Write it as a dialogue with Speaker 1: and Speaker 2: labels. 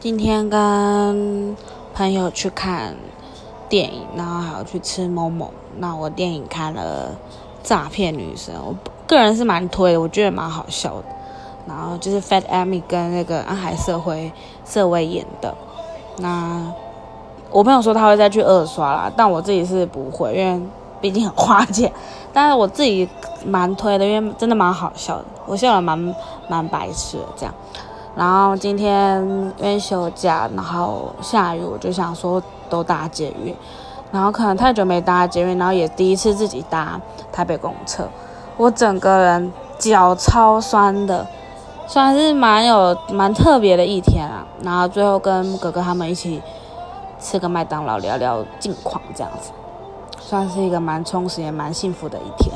Speaker 1: 今天跟朋友去看电影，然后还要去吃某某。那我电影看了《诈骗女神》，我个人是蛮推的，我觉得蛮好笑的。然后就是 Fat Amy 跟那个安海社会社威演的。那我朋友说他会再去二刷啦，但我自己是不会，因为毕竟很花钱。但是我自己蛮推的，因为真的蛮好笑的，我笑得蛮蛮白痴的这样。然后今天因为休假，然后下雨，我就想说都搭捷运，然后可能太久没搭捷运，然后也第一次自己搭台北公车，我整个人脚超酸的，算是蛮有蛮特别的一天啊。然后最后跟哥哥他们一起吃个麦当劳，聊聊近况，这样子，算是一个蛮充实也蛮幸福的一天。